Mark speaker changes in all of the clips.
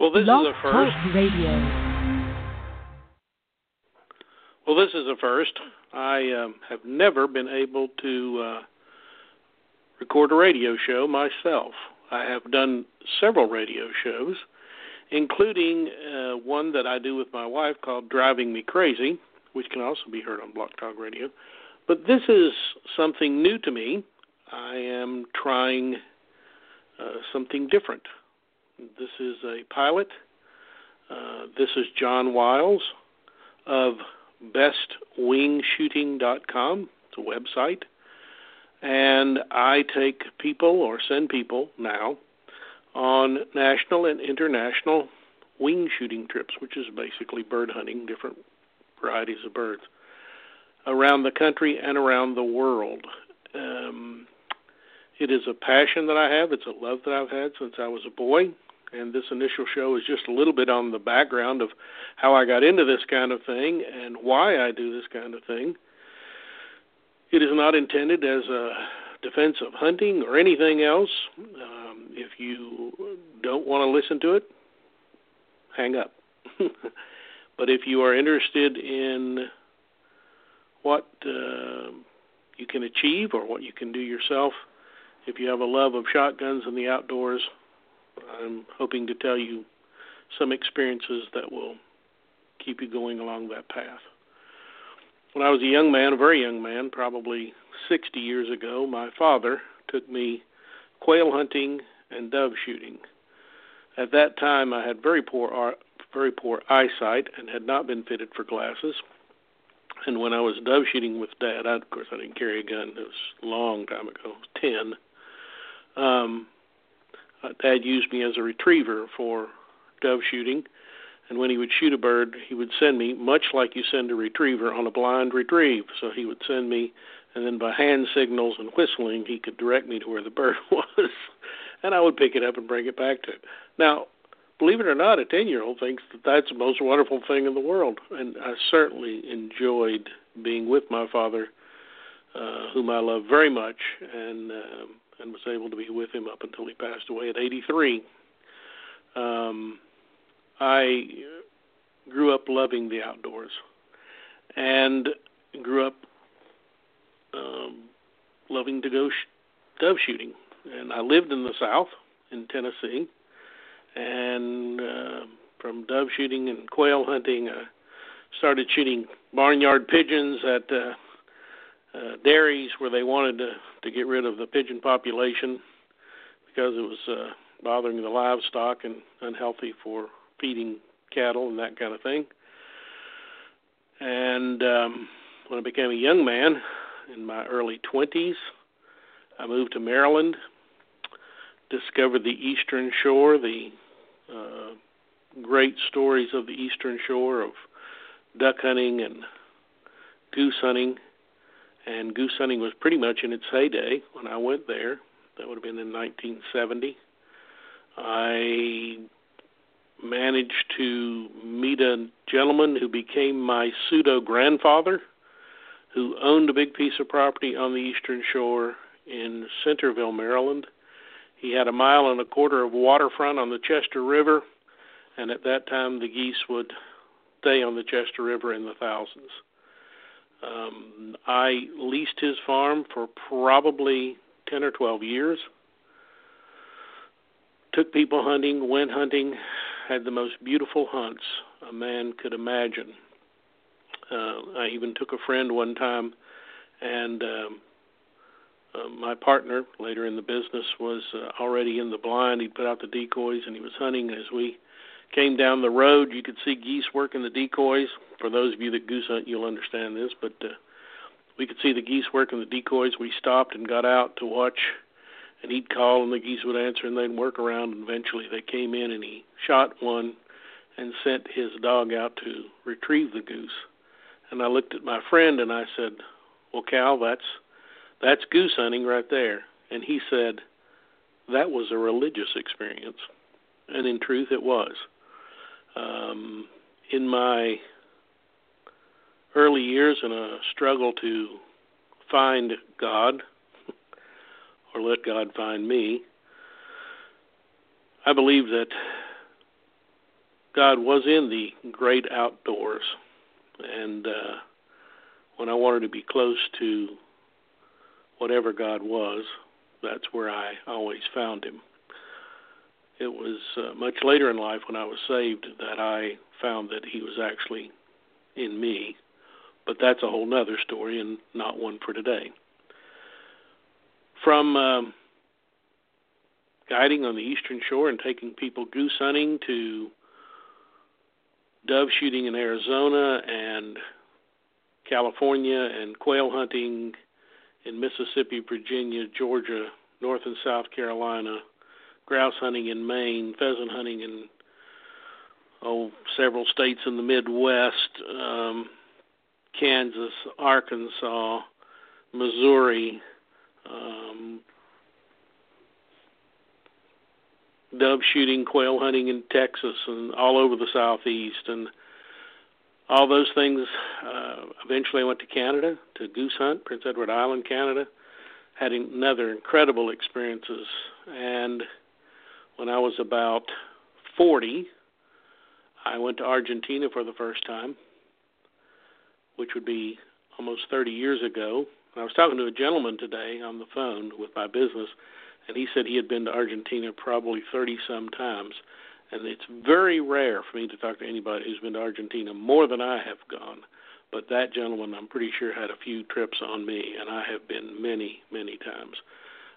Speaker 1: Well, this
Speaker 2: Blog
Speaker 1: is a first.
Speaker 2: Talk Radio.
Speaker 1: Well, this is a first. I um, have never been able to uh, record a radio show myself. I have done several radio shows, including uh, one that I do with my wife called Driving Me Crazy, which can also be heard on Blog Talk Radio. But this is something new to me. I am trying uh, something different. This is a pilot. Uh, this is John Wiles of bestwingshooting.com. It's a website. And I take people or send people now on national and international wing shooting trips, which is basically bird hunting, different varieties of birds, around the country and around the world. Um, it is a passion that I have. It's a love that I've had since I was a boy and this initial show is just a little bit on the background of how I got into this kind of thing and why I do this kind of thing. It is not intended as a defense of hunting or anything else. Um, if you don't want to listen to it, hang up. but if you are interested in what uh, you can achieve or what you can do yourself, if you have a love of shotguns and the outdoors, I'm hoping to tell you some experiences that will keep you going along that path. When I was a young man, a very young man, probably 60 years ago, my father took me quail hunting and dove shooting. At that time, I had very poor very poor eyesight and had not been fitted for glasses. And when I was dove shooting with Dad, I, of course I didn't carry a gun. It was a long time ago, ten. Um, uh, Dad used me as a retriever for dove shooting, and when he would shoot a bird, he would send me, much like you send a retriever, on a blind retrieve. So he would send me, and then by hand signals and whistling, he could direct me to where the bird was, and I would pick it up and bring it back to him. Now, believe it or not, a 10 year old thinks that that's the most wonderful thing in the world. And I certainly enjoyed being with my father, uh, whom I love very much. And um, and was able to be with him up until he passed away at 83. Um, I grew up loving the outdoors and grew up um, loving to go sh- dove shooting. And I lived in the South, in Tennessee, and uh, from dove shooting and quail hunting, I started shooting barnyard pigeons at uh, uh, dairies where they wanted to to get rid of the pigeon population because it was uh, bothering the livestock and unhealthy for feeding cattle and that kind of thing. And um, when I became a young man in my early 20s, I moved to Maryland, discovered the Eastern Shore, the uh, great stories of the Eastern Shore of duck hunting and goose hunting and goose hunting was pretty much in its heyday when I went there. That would have been in 1970. I managed to meet a gentleman who became my pseudo grandfather, who owned a big piece of property on the eastern shore in Centreville, Maryland. He had a mile and a quarter of waterfront on the Chester River, and at that time the geese would stay on the Chester River in the thousands. Um, I leased his farm for probably 10 or 12 years. Took people hunting, went hunting, had the most beautiful hunts a man could imagine. Uh, I even took a friend one time, and um, uh, my partner later in the business was uh, already in the blind. He put out the decoys, and he was hunting as we came down the road. You could see geese working the decoys. For those of you that goose hunt, you'll understand this, but uh, we could see the geese working the decoys. We stopped and got out to watch, and he'd call, and the geese would answer, and they'd work around. And eventually, they came in, and he shot one and sent his dog out to retrieve the goose. And I looked at my friend and I said, "Well, Cal, that's that's goose hunting right there." And he said, "That was a religious experience." And in truth, it was. Um, in my early years in a struggle to find God or let God find me, I believe that God was in the great outdoors, and uh, when I wanted to be close to whatever God was, that's where I always found Him. It was uh, much later in life when I was saved that I found that He was actually in me, but that's a whole nother story and not one for today. From um, guiding on the eastern shore and taking people goose hunting to dove shooting in Arizona and California and quail hunting in Mississippi, Virginia, Georgia, North and South Carolina, grouse hunting in Maine, pheasant hunting in oh several states in the Midwest, um, Kansas, Arkansas, Missouri, um, dove shooting, quail hunting in Texas, and all over the southeast, and all those things. Uh, eventually, I went to Canada to goose hunt, Prince Edward Island, Canada. Had another incredible experiences, and when I was about 40, I went to Argentina for the first time, which would be almost 30 years ago. And I was talking to a gentleman today on the phone with my business, and he said he had been to Argentina probably 30 some times. And it's very rare for me to talk to anybody who's been to Argentina more than I have gone. But that gentleman, I'm pretty sure, had a few trips on me, and I have been many, many times.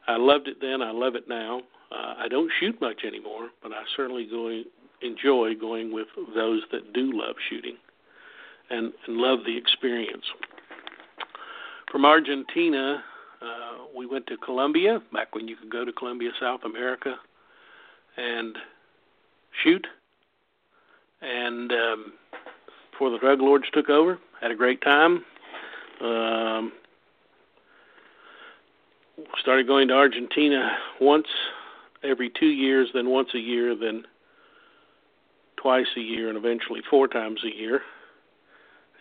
Speaker 1: I loved it then. I love it now. Uh, I don't shoot much anymore, but I certainly go, enjoy going with those that do love shooting and, and love the experience. From Argentina, uh, we went to Colombia, back when you could go to Colombia, South America, and shoot. And um, before the drug lords took over, had a great time. Um, started going to Argentina once every two years, then once a year, then twice a year, and eventually four times a year.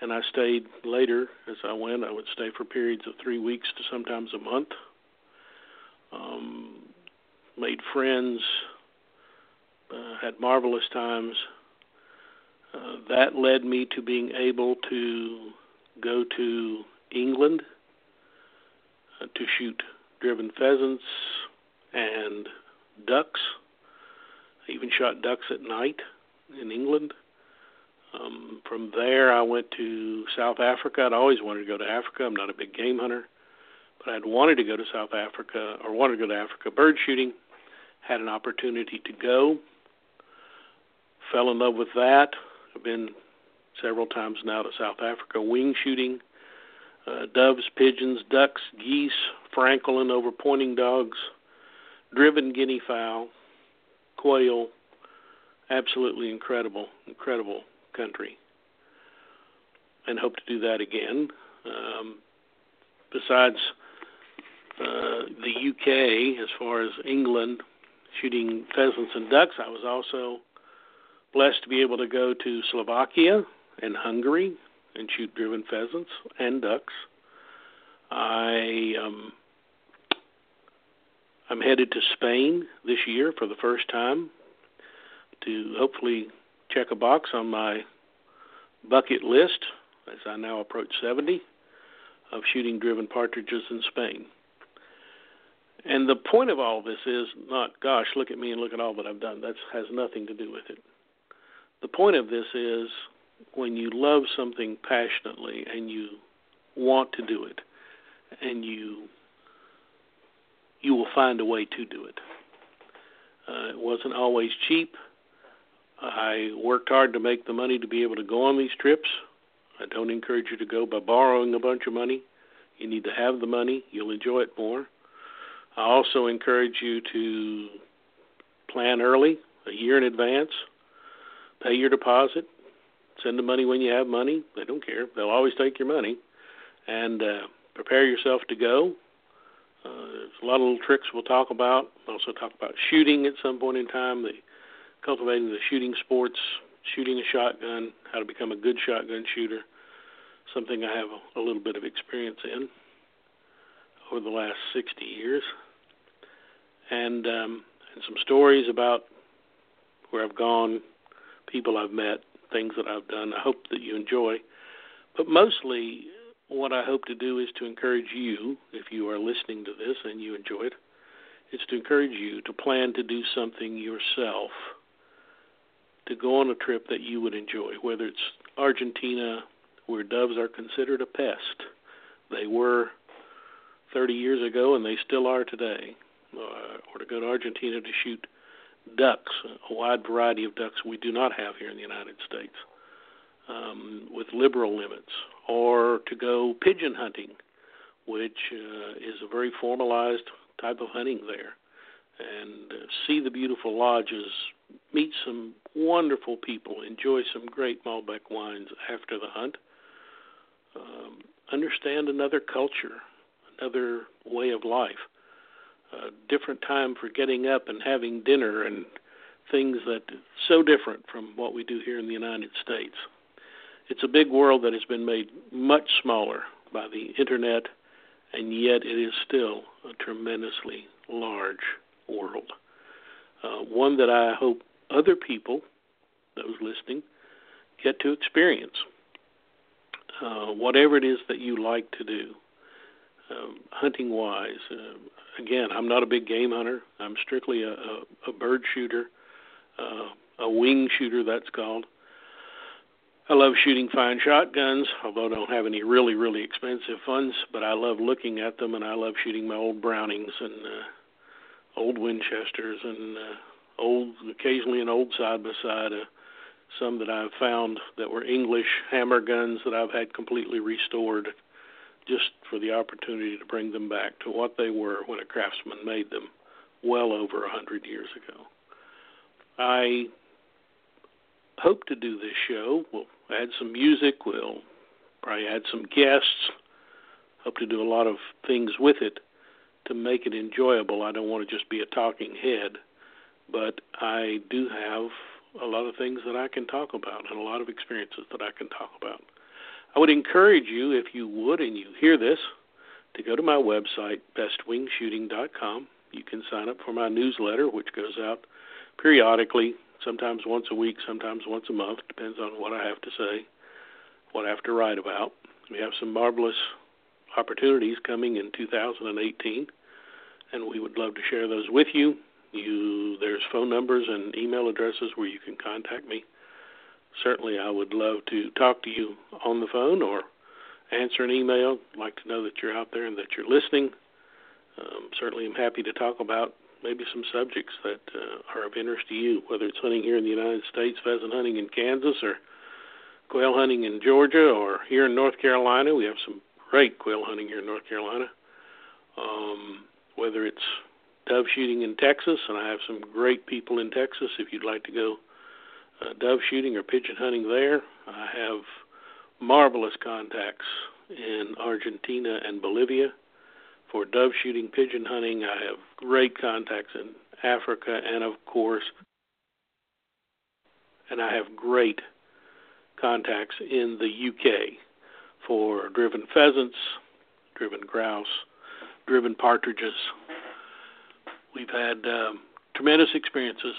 Speaker 1: And I stayed later as I went. I would stay for periods of three weeks to sometimes a month. Um, made friends, uh, had marvelous times. Uh, that led me to being able to go to England uh, to shoot driven pheasants and ducks. I even shot ducks at night in England. Um, from there, I went to South Africa. I'd always wanted to go to Africa. I'm not a big game hunter, but I'd wanted to go to South Africa or wanted to go to Africa bird shooting. Had an opportunity to go. Fell in love with that. I've been several times now to South Africa wing shooting. Uh, doves, pigeons, ducks, geese, francolin over pointing dogs, driven guinea fowl, quail. Absolutely incredible, incredible country. And hope to do that again. Um, besides uh, the UK, as far as England, shooting pheasants and ducks, I was also blessed to be able to go to Slovakia and Hungary and shoot driven pheasants and ducks. I um, I'm headed to Spain this year for the first time to hopefully check a box on my bucket list as I now approach 70 of shooting driven partridges in Spain. And the point of all this is not, gosh, look at me and look at all that I've done. That has nothing to do with it. The point of this is when you love something passionately and you want to do it, and you you will find a way to do it. Uh, it wasn't always cheap. I worked hard to make the money to be able to go on these trips. I don't encourage you to go by borrowing a bunch of money. You need to have the money. You'll enjoy it more. I also encourage you to plan early, a year in advance. Pay your deposit. Send the money when you have money. They don't care. They'll always take your money. And uh, prepare yourself to go. There's a lot of little tricks we'll talk about. We'll also talk about shooting at some point in time. The cultivating the shooting sports, shooting a shotgun, how to become a good shotgun shooter, something I have a, a little bit of experience in over the last 60 years, and um, and some stories about where I've gone, people I've met, things that I've done. I hope that you enjoy. But mostly, what I hope to do is to encourage you, if you are listening to this and you enjoy it, is to encourage you to plan to do something yourself, to go on a trip that you would enjoy, whether it's Argentina, where doves are considered a pest. They were 30 years ago, and they still are today. Uh, or to go to Argentina to shoot ducks, a wide variety of ducks we do not have here in the United States, um, with liberal limits, or to go pigeon hunting, which uh, is a very formalized type of hunting there, and uh, see the beautiful lodges, meet some wonderful people, enjoy some great Malbec wines after the hunt, um, understand another culture, another way of life a different time for getting up and having dinner and things that so different from what we do here in the United States. It's a big world that has been made much smaller by the internet, and yet it is still a tremendously large world. Uh, one that I hope other people, those listening, get to experience. Uh, whatever it is that you like to do, um, hunting wise, uh, again, I'm not a big game hunter. I'm strictly a, a, a bird shooter, uh, a wing shooter, that's called. I love shooting fine shotguns, although I don't have any really, really expensive ones, but I love looking at them and I love shooting my old Brownings and uh, old Winchesters and uh, old, occasionally an old side by side, uh, some that I've found that were English hammer guns that I've had completely restored just for the opportunity to bring them back to what they were when a craftsman made them well over a hundred years ago. I hope to do this show. We'll add some music. We'll probably add some guests. Hope to do a lot of things with it to make it enjoyable. I don't want to just be a talking head, but I do have a lot of things that I can talk about and a lot of experiences that I can talk about. I would encourage you, if you would and you hear this, to go to my website, bestwingshooting.com. You can sign up for my newsletter, which goes out periodically, sometimes once a week, sometimes once a month, depends on what I have to say, what I have to write about. We have some marvelous opportunities coming in 2018, and we would love to share those with you. You there's phone numbers and email addresses where you can contact me certainly I would love to talk to you on the phone or answer an email. I'd like to know that you're out there and that you're listening. Um, certainly, I'm happy to talk about maybe some subjects that uh, are of interest to you, whether it's hunting here in the United States, pheasant hunting in Kansas, or quail hunting in Georgia, or here in North Carolina. We have some great quail hunting here in North Carolina. Um, whether it's dove shooting in Texas, and I have some great people in Texas if you'd like to go uh, dove shooting or pigeon hunting there. I have marvelous contacts in Argentina and Bolivia for dove shooting, pigeon hunting. I have great contacts in Africa and, of course, and I have great contacts in the UK for driven pheasants, driven grouse, driven partridges. We've had um, tremendous experiences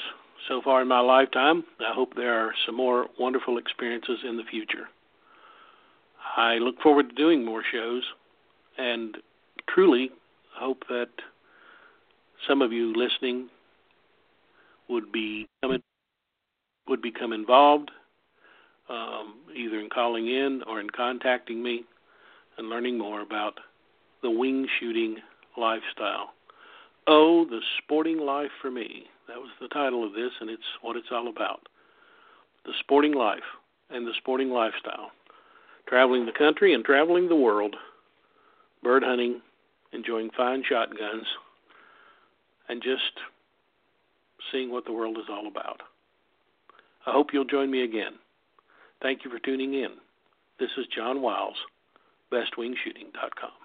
Speaker 1: so far in my lifetime. I hope there are some more wonderful experiences in the future. I look forward to doing more shows and truly hope that some of you listening would be would become involved um, either in calling in or in contacting me and learning more about the wing shooting lifestyle. Oh, the sporting life for me. That was the title of this, and it's what it's all about. The sporting life and the sporting lifestyle. Traveling the country and traveling the world, bird hunting, enjoying fine shotguns, and just seeing what the world is all about. I hope you'll join me again. Thank you for tuning in. This is John Wiles, bestwingshooting.com.